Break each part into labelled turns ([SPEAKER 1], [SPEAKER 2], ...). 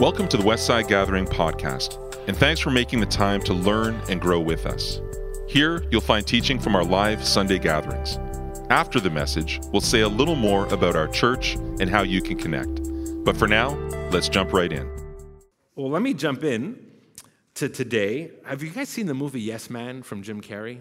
[SPEAKER 1] Welcome to the Westside Gathering podcast, and thanks for making the time to learn and grow with us. Here, you'll find teaching from our live Sunday gatherings. After the message, we'll say a little more about our church and how you can connect. But for now, let's jump right in.
[SPEAKER 2] Well, let me jump in to today. Have you guys seen the movie Yes Man from Jim Carrey?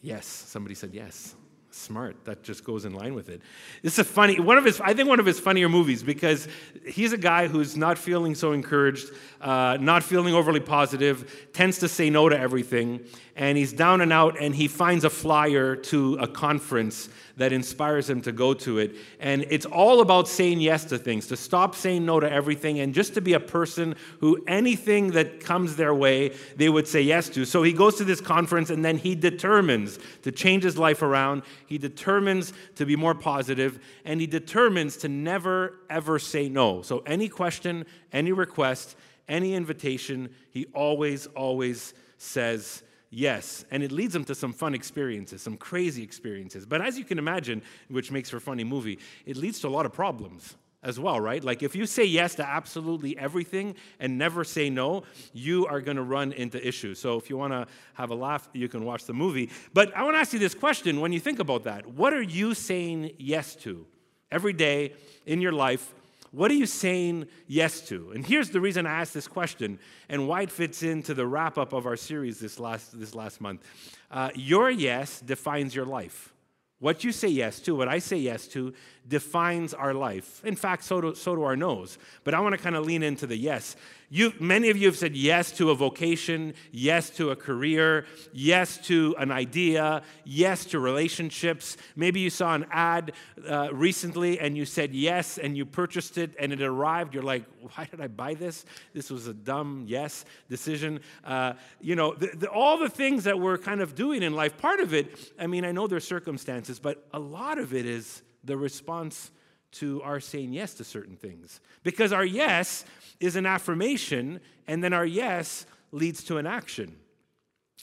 [SPEAKER 2] Yes, somebody said yes smart. That just goes in line with it. It's a funny one of his. I think one of his funnier movies because he's a guy who's not feeling so encouraged, uh, not feeling overly positive, tends to say no to everything, and he's down and out. And he finds a flyer to a conference that inspires him to go to it. And it's all about saying yes to things, to stop saying no to everything, and just to be a person who anything that comes their way, they would say yes to. So he goes to this conference and then he determines to change his life around. He determines to be more positive, and he determines to never, ever say no. So any question, any request, any invitation, he always, always says Yes, and it leads them to some fun experiences, some crazy experiences. But as you can imagine, which makes for a funny movie, it leads to a lot of problems as well, right? Like if you say yes to absolutely everything and never say no, you are going to run into issues. So if you want to have a laugh, you can watch the movie. But I want to ask you this question when you think about that. What are you saying yes to every day in your life? What are you saying yes to? And here's the reason I asked this question and why it fits into the wrap up of our series this last, this last month. Uh, your yes defines your life. What you say yes to, what I say yes to, defines our life. In fact, so do, so do our no's. But I want to kind of lean into the yes. You, many of you have said yes to a vocation, yes to a career, yes to an idea, yes to relationships. Maybe you saw an ad uh, recently and you said yes and you purchased it and it arrived. You're like, why did I buy this? This was a dumb yes decision. Uh, you know, the, the, all the things that we're kind of doing in life, part of it, I mean, I know there's circumstances, but a lot of it is the response to our saying yes to certain things. Because our yes is an affirmation, and then our yes leads to an action.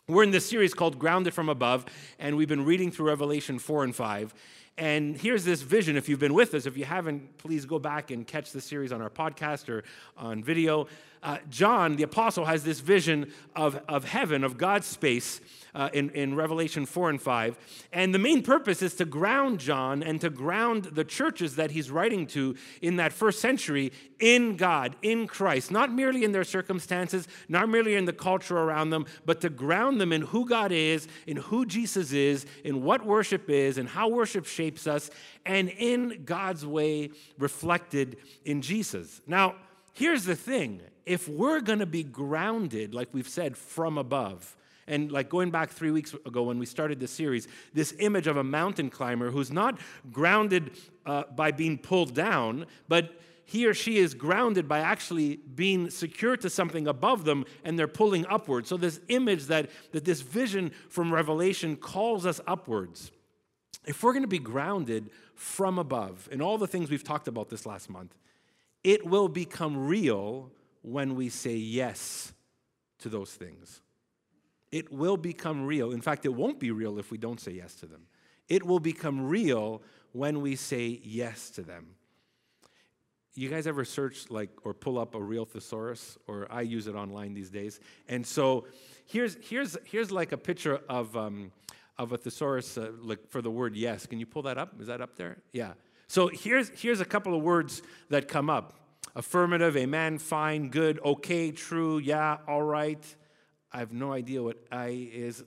[SPEAKER 2] We're in this series called Grounded from Above, and we've been reading through Revelation 4 and 5. And here's this vision. If you've been with us, if you haven't, please go back and catch the series on our podcast or on video. Uh, John, the apostle, has this vision of, of heaven, of God's space uh, in, in Revelation 4 and 5. And the main purpose is to ground John and to ground the churches that he's writing to in that first century in God, in Christ, not merely in their circumstances, not merely in the culture around them, but to ground them in who God is, in who Jesus is, in what worship is, and how worship shapes us, and in God's way reflected in Jesus. Now, here's the thing if we're going to be grounded, like we've said, from above, and like going back three weeks ago when we started this series, this image of a mountain climber who's not grounded uh, by being pulled down, but he or she is grounded by actually being secure to something above them and they're pulling upwards. So, this image that, that this vision from Revelation calls us upwards. If we're going to be grounded from above in all the things we've talked about this last month, it will become real when we say yes to those things. It will become real. In fact, it won't be real if we don't say yes to them. It will become real when we say yes to them. You guys ever search like or pull up a real thesaurus? Or I use it online these days. And so here's here's here's like a picture of um, of a thesaurus uh, like for the word yes. Can you pull that up? Is that up there? Yeah. So here's here's a couple of words that come up: affirmative, amen, fine, good, okay, true, yeah, all right. I have no idea what I is.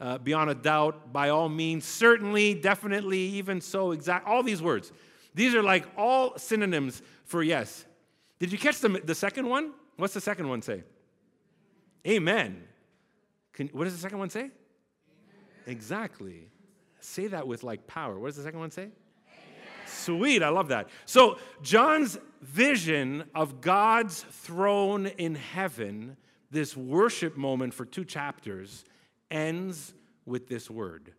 [SPEAKER 2] Uh, beyond a doubt, by all means, certainly, definitely, even so, exact, all these words. These are like all synonyms for yes. Did you catch the, the second one? What's the second one say? Amen. Can, what does the second one say? Amen. Exactly. Say that with like power. What does the second one say? Sweet, I love that. So, John's vision of God's throne in heaven this worship moment for two chapters ends with this word,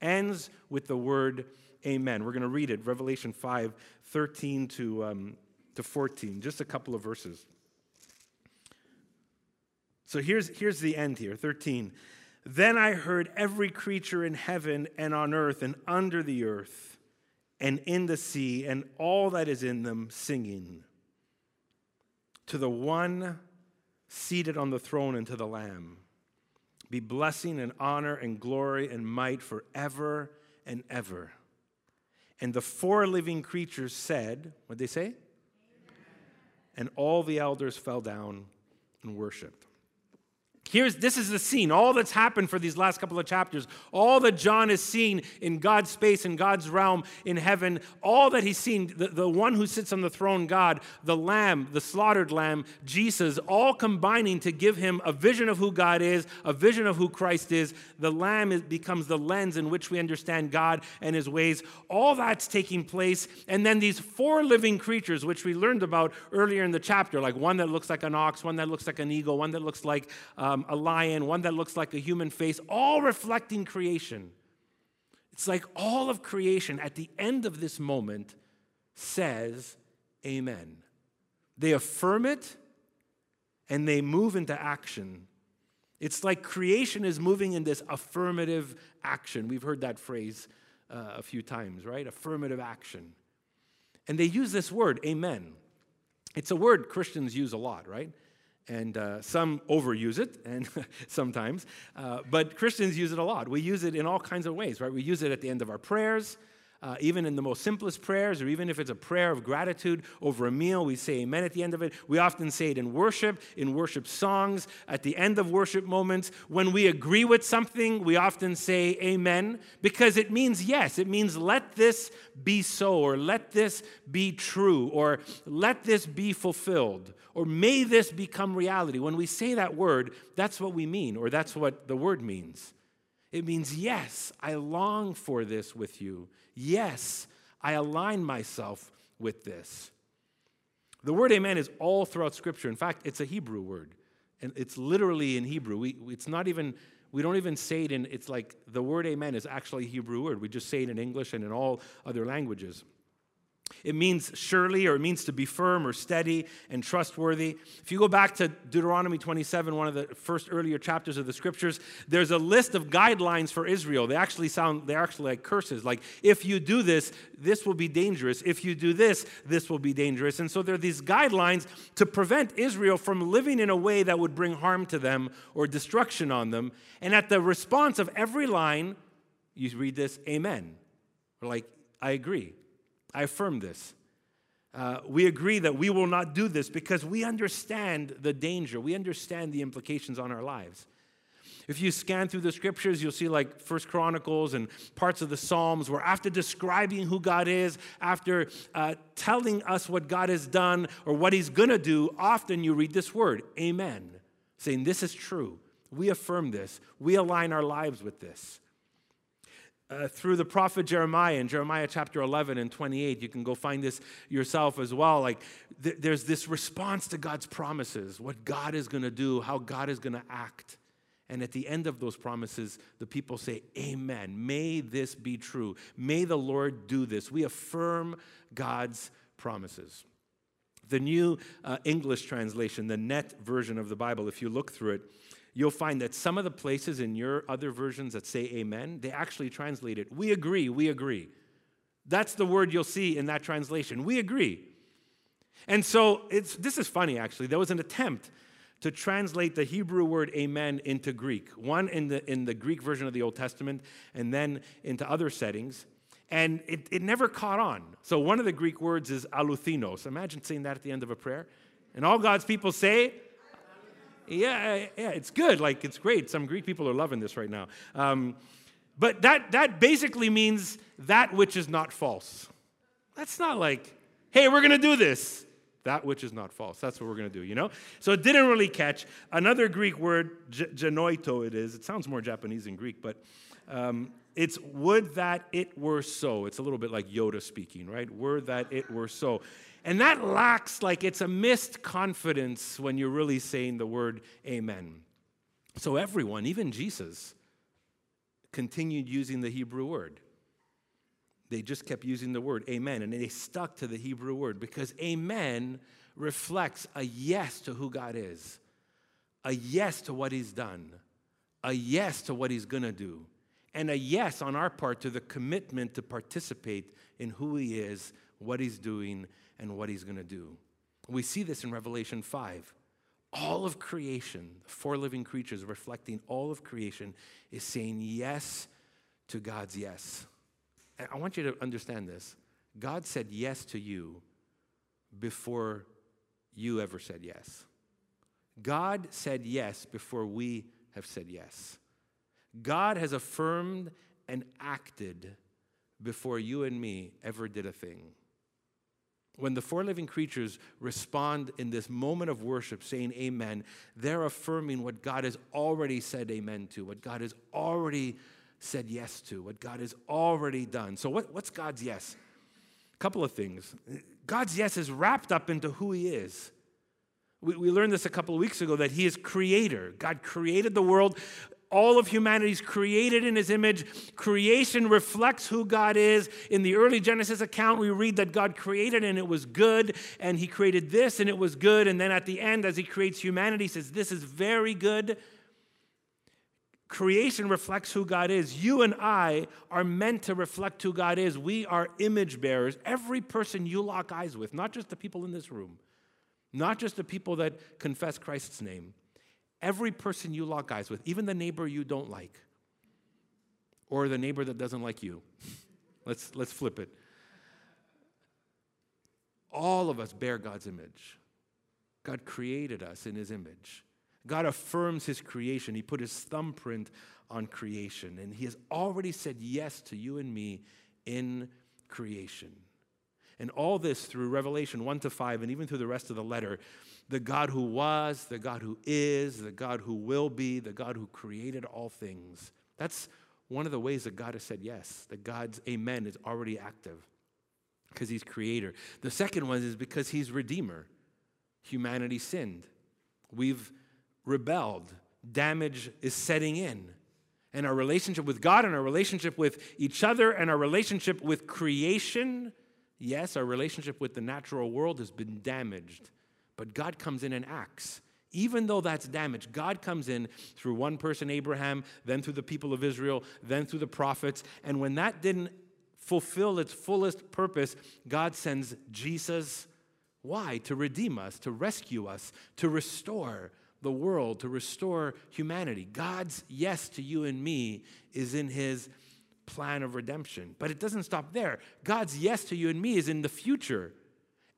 [SPEAKER 2] ends with the word amen. We're going to read it, Revelation 5 13 to, um, to 14, just a couple of verses. So here's, here's the end here 13. Then I heard every creature in heaven and on earth and under the earth and in the sea and all that is in them singing. to the one seated on the throne and to the Lamb be blessing and honor and glory and might forever and ever. And the four living creatures said, what they say? Amen. And all the elders fell down and worshiped. Here's this is the scene, all that's happened for these last couple of chapters, all that John has seen in God's space, in God's realm, in heaven, all that he's seen, the, the one who sits on the throne, God, the Lamb, the slaughtered Lamb, Jesus, all combining to give him a vision of who God is, a vision of who Christ is. The Lamb is, becomes the lens in which we understand God and his ways. All that's taking place. And then these four living creatures, which we learned about earlier in the chapter, like one that looks like an ox, one that looks like an eagle, one that looks like uh, um, a lion, one that looks like a human face, all reflecting creation. It's like all of creation at the end of this moment says, Amen. They affirm it and they move into action. It's like creation is moving in this affirmative action. We've heard that phrase uh, a few times, right? Affirmative action. And they use this word, amen. It's a word Christians use a lot, right? And uh, some overuse it and sometimes uh, but christians use it a lot. We use it in all kinds of ways right? We use it at the end of our prayers uh, even in the most simplest prayers, or even if it's a prayer of gratitude over a meal, we say amen at the end of it. We often say it in worship, in worship songs, at the end of worship moments. When we agree with something, we often say amen because it means yes. It means let this be so, or let this be true, or let this be fulfilled, or may this become reality. When we say that word, that's what we mean, or that's what the word means. It means, yes, I long for this with you. Yes, I align myself with this. The word amen is all throughout Scripture. In fact, it's a Hebrew word, and it's literally in Hebrew. We, it's not even, we don't even say it in, it's like the word amen is actually a Hebrew word. We just say it in English and in all other languages. It means surely, or it means to be firm or steady and trustworthy. If you go back to Deuteronomy 27, one of the first earlier chapters of the scriptures, there's a list of guidelines for Israel. They actually sound, they're actually like curses. Like, if you do this, this will be dangerous. If you do this, this will be dangerous. And so there are these guidelines to prevent Israel from living in a way that would bring harm to them or destruction on them. And at the response of every line, you read this, Amen. Or like, I agree. I affirm this. Uh, we agree that we will not do this because we understand the danger, we understand the implications on our lives. If you scan through the scriptures, you'll see like First Chronicles and parts of the Psalms where after describing who God is, after uh, telling us what God has done or what He's gonna do, often you read this word, Amen, saying this is true. We affirm this. We align our lives with this uh, through the prophet Jeremiah in Jeremiah chapter 11 and 28. You can go find this yourself as well. Like th- there's this response to God's promises, what God is going to do, how God is going to act. And at the end of those promises, the people say, Amen. May this be true. May the Lord do this. We affirm God's promises. The new uh, English translation, the NET version of the Bible, if you look through it, you'll find that some of the places in your other versions that say amen, they actually translate it, we agree, we agree. That's the word you'll see in that translation. We agree. And so it's, this is funny, actually. There was an attempt to translate the Hebrew word amen into Greek, one in the, in the Greek version of the Old Testament, and then into other settings. And it, it never caught on. So one of the Greek words is aluthinos. Imagine saying that at the end of a prayer. And all God's people say, yeah, yeah, it's good. Like, it's great. Some Greek people are loving this right now. Um, but that, that basically means that which is not false. That's not like, hey, we're going to do this. That which is not false. That's what we're going to do, you know? So it didn't really catch. Another Greek word, genoito, it is. It sounds more Japanese than Greek, but um, it's would that it were so. It's a little bit like Yoda speaking, right? Were that it were so. And that lacks, like, it's a missed confidence when you're really saying the word amen. So everyone, even Jesus, continued using the Hebrew word. They just kept using the word amen, and they stuck to the Hebrew word because amen reflects a yes to who God is, a yes to what He's done, a yes to what He's gonna do, and a yes on our part to the commitment to participate in who He is, what He's doing, and what he's going to do. We see this in Revelation 5. All of creation, the four living creatures reflecting all of creation, is saying yes to God's yes. And I want you to understand this. God said yes to you before you ever said yes. God said yes before we have said yes. God has affirmed and acted before you and me ever did a thing. When the four living creatures respond in this moment of worship, saying amen, they're affirming what God has already said amen to, what God has already said yes to, what God has already done. So, what, what's God's yes? A couple of things. God's yes is wrapped up into who He is. We, we learned this a couple of weeks ago that He is creator. God created the world. All of humanity is created in his image. Creation reflects who God is. In the early Genesis account, we read that God created and it was good, and he created this and it was good. And then at the end, as he creates humanity, he says, This is very good. Creation reflects who God is. You and I are meant to reflect who God is. We are image bearers. Every person you lock eyes with, not just the people in this room, not just the people that confess Christ's name, every person you lock eyes with, even the neighbor you don't like, or the neighbor that doesn't like you. let's, let's flip it. All of us bear God's image. God created us in his image. God affirms his creation. He put his thumbprint on creation, and he has already said yes to you and me in creation. And all this through Revelation 1 to 5, and even through the rest of the letter, the God who was, the God who is, the God who will be, the God who created all things. That's one of the ways that God has said yes, that God's amen is already active because he's creator. The second one is because he's redeemer. Humanity sinned. We've rebelled, damage is setting in. And our relationship with God and our relationship with each other and our relationship with creation, yes, our relationship with the natural world has been damaged. But God comes in and acts. Even though that's damaged, God comes in through one person, Abraham, then through the people of Israel, then through the prophets. And when that didn't fulfill its fullest purpose, God sends Jesus. Why? To redeem us, to rescue us, to restore the world, to restore humanity. God's yes to you and me is in his plan of redemption. But it doesn't stop there. God's yes to you and me is in the future.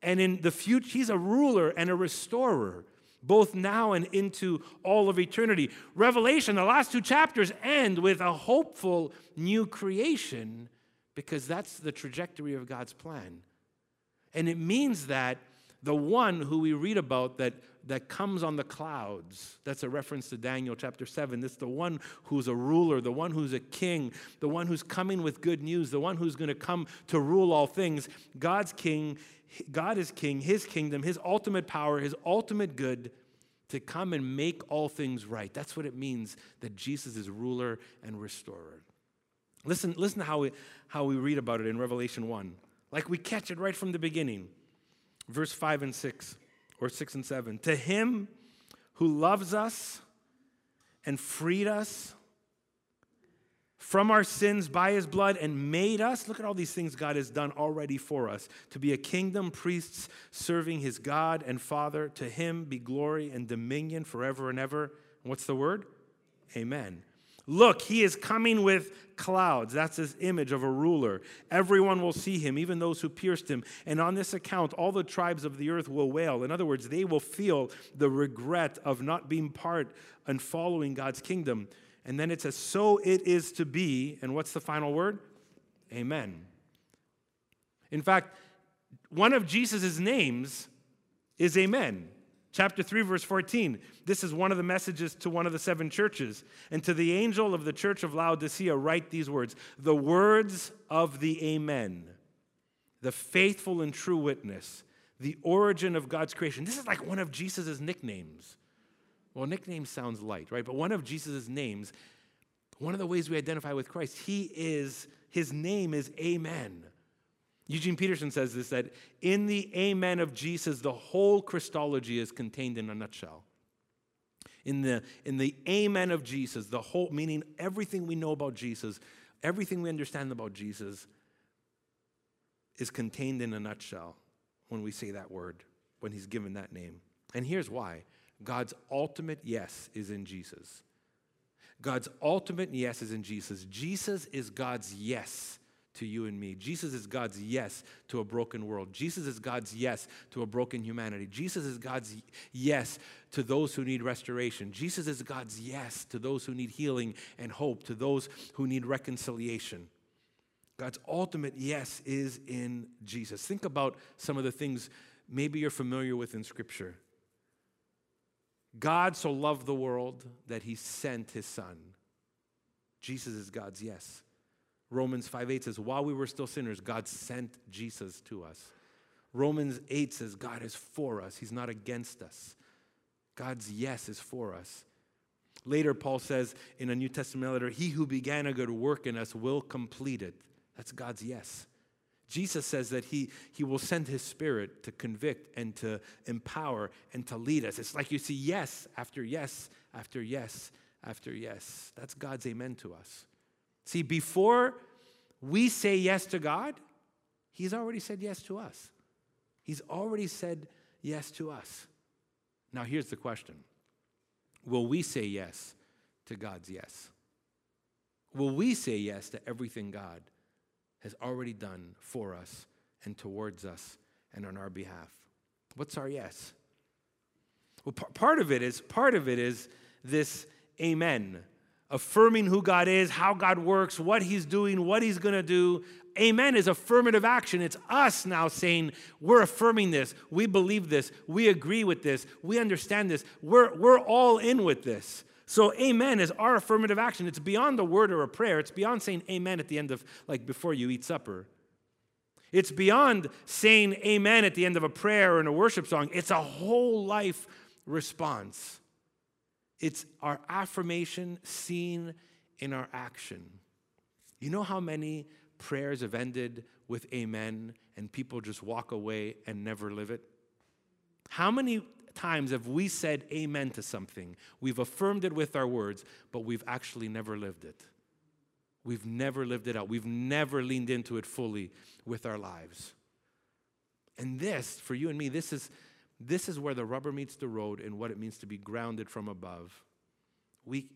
[SPEAKER 2] And in the future, he's a ruler and a restorer, both now and into all of eternity. Revelation, the last two chapters end with a hopeful new creation because that's the trajectory of God's plan. And it means that the one who we read about that that comes on the clouds. That's a reference to Daniel chapter 7. It's the one who's a ruler, the one who's a king, the one who's coming with good news, the one who's going to come to rule all things. God's king, God is king, his kingdom, his ultimate power, his ultimate good to come and make all things right. That's what it means that Jesus is ruler and restorer. Listen, listen to how we, how we read about it in Revelation 1. Like we catch it right from the beginning. Verse 5 and 6 or 6 and 7. To him who loves us and freed us from our sins by his blood and made us. Look at all these things God has done already for us to be a kingdom, priests serving his God and Father. To him be glory and dominion forever and ever. What's the word? Amen. Look, he is coming with clouds. That's his image of a ruler. Everyone will see him, even those who pierced him. And on this account, all the tribes of the earth will wail. In other words, they will feel the regret of not being part and following God's kingdom. And then it says, So it is to be. And what's the final word? Amen. In fact, one of Jesus' names is Amen. Chapter 3, verse 14. This is one of the messages to one of the seven churches. And to the angel of the church of Laodicea, write these words The words of the Amen, the faithful and true witness, the origin of God's creation. This is like one of Jesus' nicknames. Well, nickname sounds light, right? But one of Jesus' names, one of the ways we identify with Christ, he is, his name is Amen. Eugene Peterson says this that in the Amen of Jesus, the whole Christology is contained in a nutshell. In the, in the Amen of Jesus, the whole, meaning everything we know about Jesus, everything we understand about Jesus, is contained in a nutshell when we say that word. when he's given that name. And here's why God's ultimate yes is in Jesus. God's ultimate yes is in Jesus. Jesus is God's yes to you and me. Jesus is God's yes to a broken world. Jesus is God's yes to a broken humanity. Jesus is God's yes to those who need restoration. Jesus is God's yes to those who need healing and hope, to those who need reconciliation. God's ultimate yes is in Jesus. Think about some of the things maybe you're familiar with in Scripture. God so loved the world that he sent his son. Jesus is God's yes. Romans 5 8 says, While we were still sinners, God sent Jesus to us. Romans 8 says, God is for us, He's not against us. God's yes is for us. Later, Paul says in a New Testament letter, He who began a good work in us will complete it. That's God's yes. Jesus says that he, he will send his spirit to convict and to empower and to lead us. It's like you see yes after yes after yes after yes. That's God's amen to us. See, before we say yes to God, He's already said yes to us. He's already said yes to us. Now, here's the question Will we say yes to God's yes? Will we say yes to everything God has already done for us and towards us and on our behalf? What's our yes? Well, p- part of it is part of it is this amen affirming who God is, how God works, what He's doing, what He's going to do. Amen is affirmative action. It's us now saying, we're affirming this. We believe this. We agree with this. We understand this. We're, we're all in with this. So, amen is our affirmative action. It's beyond a word or a prayer. It's beyond saying amen at the end of, like, before you eat supper. It's beyond saying amen at the end of a prayer or in a worship song. It's a whole life response. It's our affirmation seen in our action. You know how many prayers have ended with amen and people just walk away and never live it? How many times have we said amen to something? We've affirmed it with our words, but we've actually never lived it. We've never lived it out. We've never leaned into it fully with our lives. And this, for you and me, this is this is where the rubber meets the road and what it means to be grounded from above. We,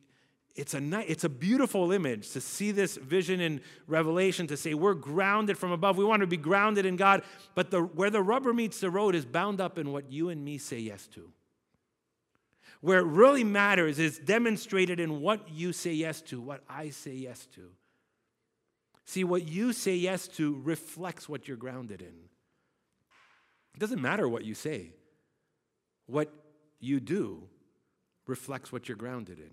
[SPEAKER 2] it's, a, it's a beautiful image to see this vision in Revelation to say we're grounded from above. We want to be grounded in God, but the, where the rubber meets the road is bound up in what you and me say yes to. Where it really matters is demonstrated in what you say yes to, what I say yes to. See, what you say yes to reflects what you're grounded in. It doesn't matter what you say. What you do reflects what you're grounded in.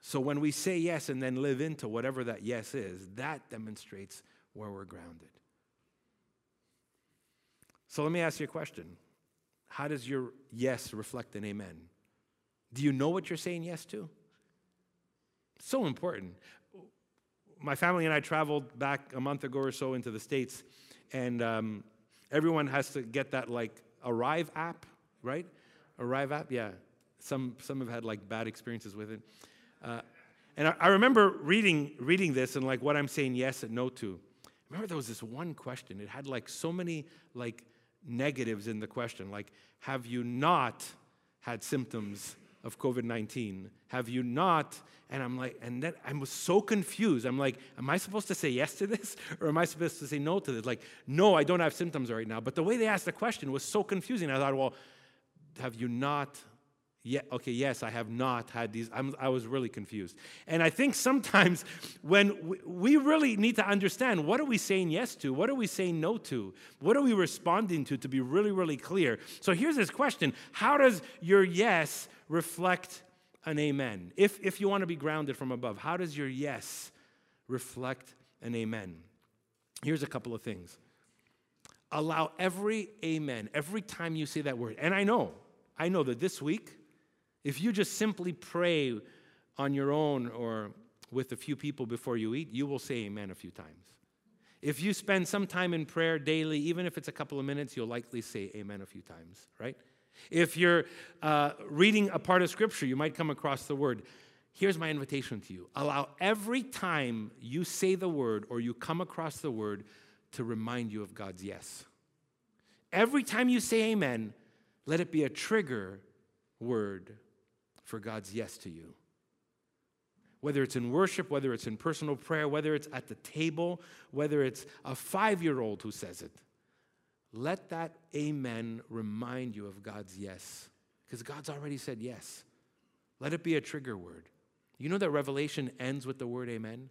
[SPEAKER 2] So when we say yes and then live into whatever that yes is, that demonstrates where we're grounded. So let me ask you a question How does your yes reflect an amen? Do you know what you're saying yes to? So important. My family and I traveled back a month ago or so into the States, and um, everyone has to get that like Arrive app right? Arrive app, yeah. Some, some have had like bad experiences with it. Uh, and I, I, remember reading, reading this and like what I'm saying yes and no to. remember there was this one question. It had like so many like negatives in the question. Like, have you not had symptoms of COVID 19? Have you not? And I'm like, and then I was so confused. I'm like, am I supposed to say yes to this or am I supposed to say no to this? Like, no, I don't have symptoms right now. But the way they asked the question was so confusing. I thought, well, have you not yeah, okay, yes, I have not had these. I'm, i was really confused. And I think sometimes when we, we, really need to understand what are we saying yes to? What are we saying no to? What are we responding to to be really, really clear? So here's this question How does your yes reflect an amen? If, if you want to be grounded from above, how does your yes reflect an amen? Here's a couple of things. Allow every amen, every time you say that word, and I know, I know that this week, if you just simply pray on your own or with a few people before you eat, you will say amen a few times. If you spend some time in prayer daily, even if it's a couple of minutes, you'll likely say amen a few times, right? If you're uh, reading a part of scripture, you might come across the word. Here's my invitation to you allow every time you say the word or you come across the word to remind you of God's yes. Every time you say amen, let it be a trigger word for God's yes to you. Whether it's in worship, whether it's in personal prayer, whether it's at the table, whether it's a five year old who says it, let that amen remind you of God's yes. Because God's already said yes. Let it be a trigger word. You know that Revelation ends with the word amen?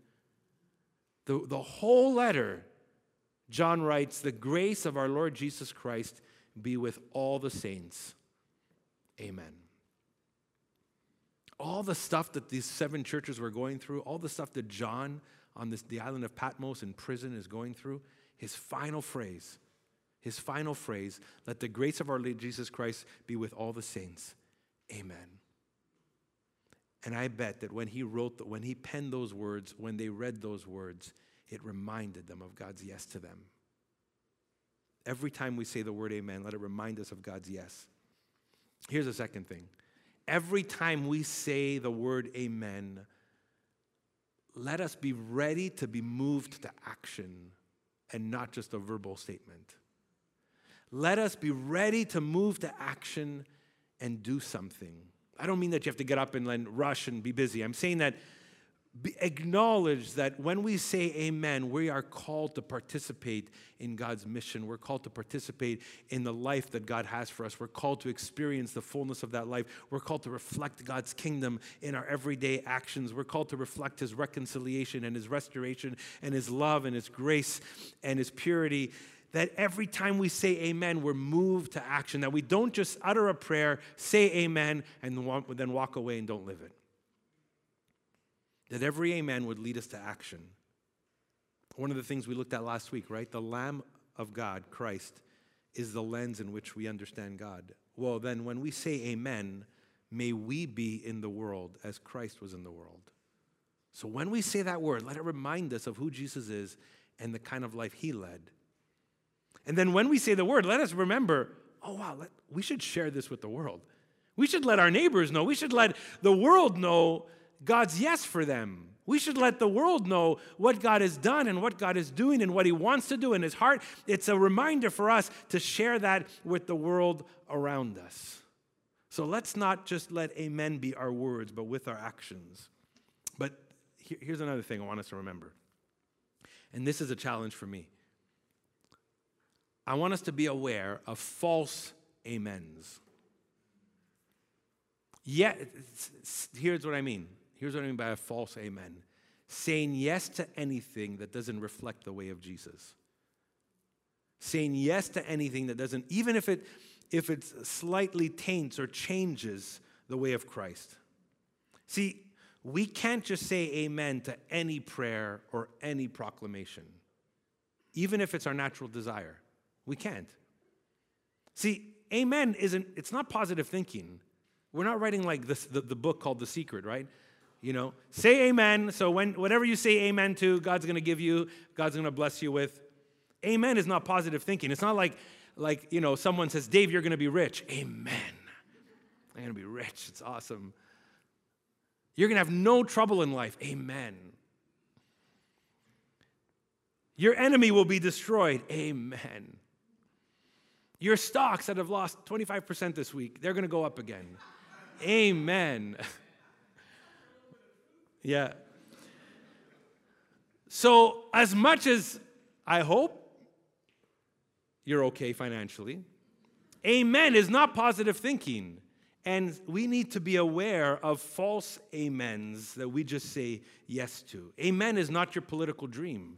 [SPEAKER 2] The, the whole letter, John writes, The grace of our Lord Jesus Christ be with all the saints. Amen. All the stuff that these seven churches were going through, all the stuff that John on this, the island of Patmos in prison is going through, his final phrase, his final phrase, let the grace of our Lord Jesus Christ be with all the saints. Amen. And I bet that when he wrote, when he penned those words, when they read those words, it reminded them of God's yes to them. Every time we say the word amen, let it remind us of God's yes. Here's the second thing. Every time we say the word amen, let us be ready to be moved to action and not just a verbal statement. Let us be ready to move to action and do something. I don't mean that you have to get up and then rush and be busy. I'm saying that acknowledge that when we say amen, we are called to participate in God's mission. We're called to participate in the life that God has for us. We're called to experience the fullness of that life. We're called to reflect God's kingdom in our everyday actions. We're called to reflect His reconciliation and His restoration and His love and His grace and His purity that every time we say amen, we're moved to action, that we don't just utter a prayer, say amen, and then walk away and don't live it. That every amen would lead us to action. One of the things we looked at last week, right? The Lamb of God, Christ, is the lens in which we understand God. Well, then when we say amen, may we be in the world as Christ was in the world. So when we say that word, let it remind us of who Jesus is and the kind of life he led. And then when we say the word, let us remember oh, wow, let, we should share this with the world. We should let our neighbors know. We should let the world know God's yes for them. We should let the world know what God has done and what God is doing and what He wants to do in His heart. It's a reminder for us to share that with the world around us. So let's not just let amen be our words, but with our actions. But here's another thing I want us to remember. And this is a challenge for me. I want us to be aware of false amens. Yeah, here's what I mean. Here's what I mean by a false amen saying yes to anything that doesn't reflect the way of Jesus. Saying yes to anything that doesn't, even if it if it slightly taints or changes the way of Christ. See, we can't just say amen to any prayer or any proclamation, even if it's our natural desire. We can't. See, amen isn't, it's not positive thinking. We're not writing like this, the, the book called The Secret, right? You know, say amen. So when whatever you say amen to, God's gonna give you, God's gonna bless you with. Amen is not positive thinking. It's not like, like, you know, someone says, Dave, you're gonna be rich. Amen. I'm gonna be rich. It's awesome. You're gonna have no trouble in life. Amen. Your enemy will be destroyed. Amen. Your stocks that have lost 25% this week, they're going to go up again. Amen. yeah. So, as much as I hope you're okay financially, amen is not positive thinking. And we need to be aware of false amens that we just say yes to. Amen is not your political dream.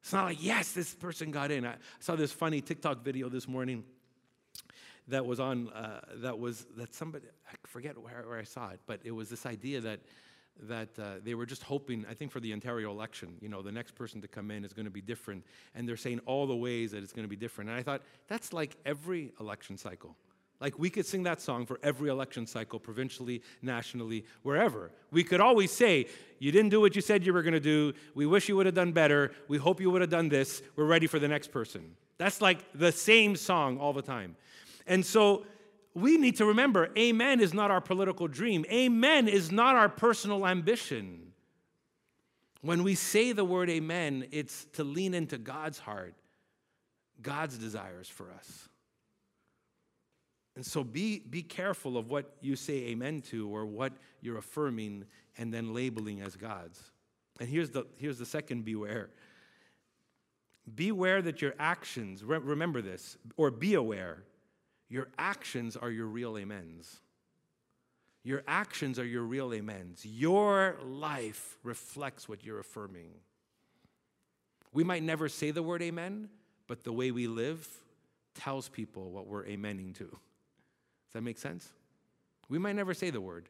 [SPEAKER 2] It's not like, yes, this person got in. I saw this funny TikTok video this morning that was on, uh, that was, that somebody, I forget where, where, I saw it, but it was this idea that, that uh, they were just hoping, I think for the Ontario election, you know, the next person to come in is going to be different. And they're saying all the ways that it's going to be different. And I thought, that's like every election cycle. Like we could sing that song for every election cycle, provincially, nationally, wherever. We could always say, You didn't do what you said you were going to do. We wish you would have done better. We hope you would have done this. We're ready for the next person. That's like the same song all the time. And so we need to remember amen is not our political dream, amen is not our personal ambition. When we say the word amen, it's to lean into God's heart God's desires for us. And so be, be careful of what you say amen to or what you're affirming and then labeling as God's. And here's the, here's the second beware. Beware that your actions, re- remember this, or be aware, your actions are your real amens. Your actions are your real amens. Your life reflects what you're affirming. We might never say the word amen, but the way we live tells people what we're amening to. Does that make sense? We might never say the word,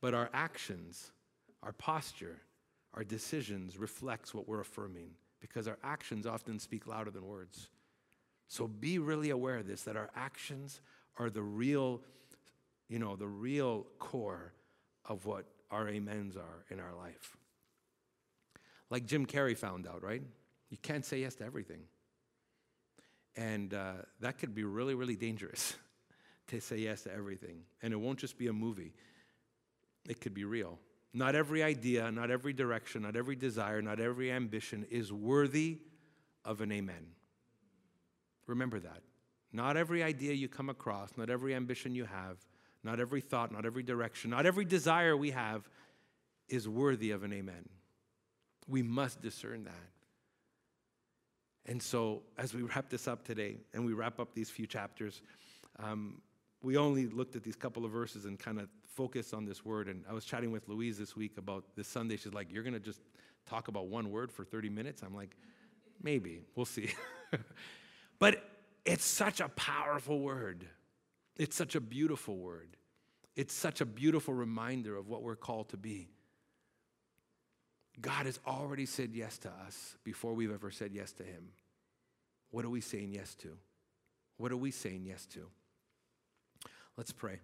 [SPEAKER 2] but our actions, our posture, our decisions reflects what we're affirming because our actions often speak louder than words. So be really aware of this that our actions are the real, you know, the real core of what our amens are in our life. Like Jim Carrey found out, right? You can't say yes to everything. And uh, that could be really, really dangerous to say yes to everything. And it won't just be a movie, it could be real. Not every idea, not every direction, not every desire, not every ambition is worthy of an amen. Remember that. Not every idea you come across, not every ambition you have, not every thought, not every direction, not every desire we have is worthy of an amen. We must discern that. And so, as we wrap this up today and we wrap up these few chapters, um, we only looked at these couple of verses and kind of focused on this word. And I was chatting with Louise this week about this Sunday. She's like, You're going to just talk about one word for 30 minutes? I'm like, Maybe. We'll see. but it's such a powerful word. It's such a beautiful word. It's such a beautiful reminder of what we're called to be. God has already said yes to us before we've ever said yes to Him. What are we saying yes to? What are we saying yes to? Let's pray.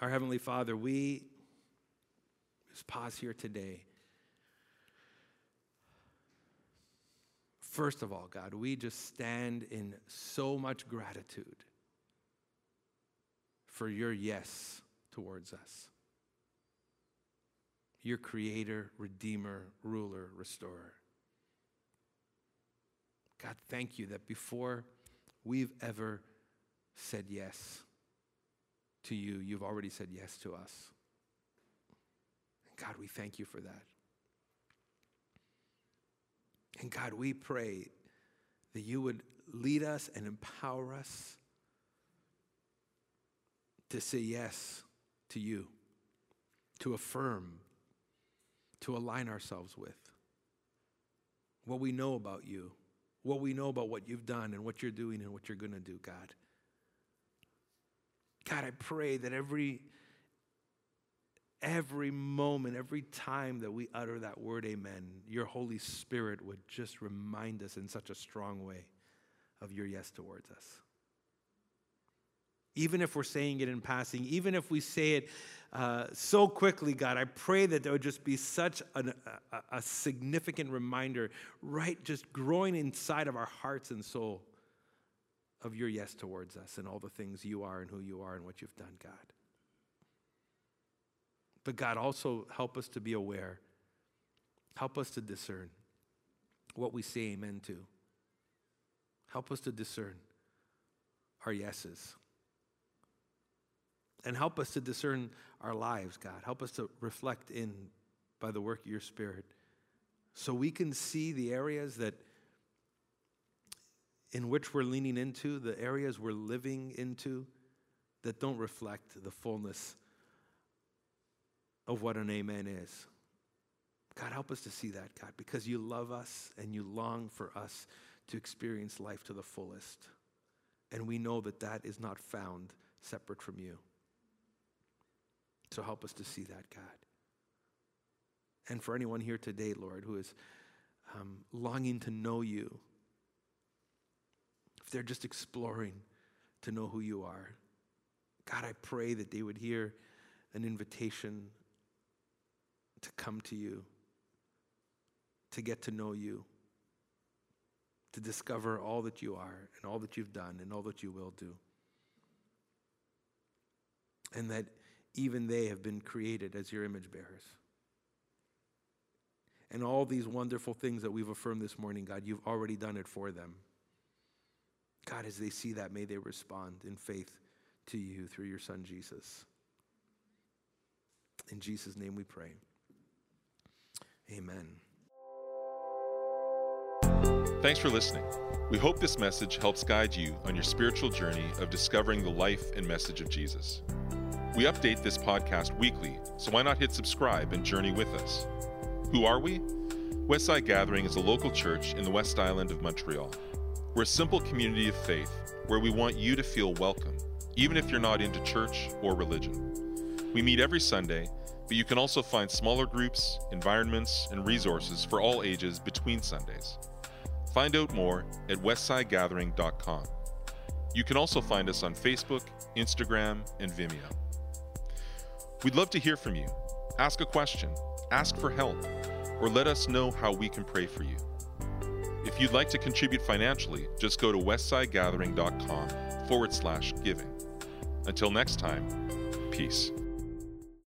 [SPEAKER 2] Our Heavenly Father, we just pause here today. First of all, God, we just stand in so much gratitude for your yes towards us your creator, redeemer, ruler, restorer. God, thank you that before we've ever said yes to you, you've already said yes to us. And God, we thank you for that. And God, we pray that you would lead us and empower us to say yes to you, to affirm to align ourselves with. What we know about you, what we know about what you've done and what you're doing and what you're going to do, God. God, I pray that every every moment, every time that we utter that word amen, your Holy Spirit would just remind us in such a strong way of your yes towards us even if we're saying it in passing, even if we say it uh, so quickly, God, I pray that there would just be such an, a, a significant reminder, right, just growing inside of our hearts and soul of your yes towards us and all the things you are and who you are and what you've done, God. But God, also help us to be aware, help us to discern what we say amen to. Help us to discern our yeses and help us to discern our lives, God. Help us to reflect in by the work of your Spirit so we can see the areas that in which we're leaning into, the areas we're living into that don't reflect the fullness of what an amen is. God, help us to see that, God, because you love us and you long for us to experience life to the fullest. And we know that that is not found separate from you. So help us to see that, God. And for anyone here today, Lord, who is um, longing to know you, if they're just exploring to know who you are, God, I pray that they would hear an invitation to come to you, to get to know you, to discover all that you are and all that you've done and all that you will do. And that even they have been created as your image bearers. And all these wonderful things that we've affirmed this morning, God, you've already done it for them. God, as they see that, may they respond in faith to you through your Son, Jesus. In Jesus' name we pray. Amen.
[SPEAKER 1] Thanks for listening. We hope this message helps guide you on your spiritual journey of discovering the life and message of Jesus. We update this podcast weekly, so why not hit subscribe and journey with us? Who are we? Westside Gathering is a local church in the West Island of Montreal. We're a simple community of faith where we want you to feel welcome, even if you're not into church or religion. We meet every Sunday, but you can also find smaller groups, environments, and resources for all ages between Sundays. Find out more at westsidegathering.com. You can also find us on Facebook, Instagram, and Vimeo. We'd love to hear from you. Ask a question, ask for help, or let us know how we can pray for you. If you'd like to contribute financially, just go to westsidegathering.com forward slash giving. Until next time, peace.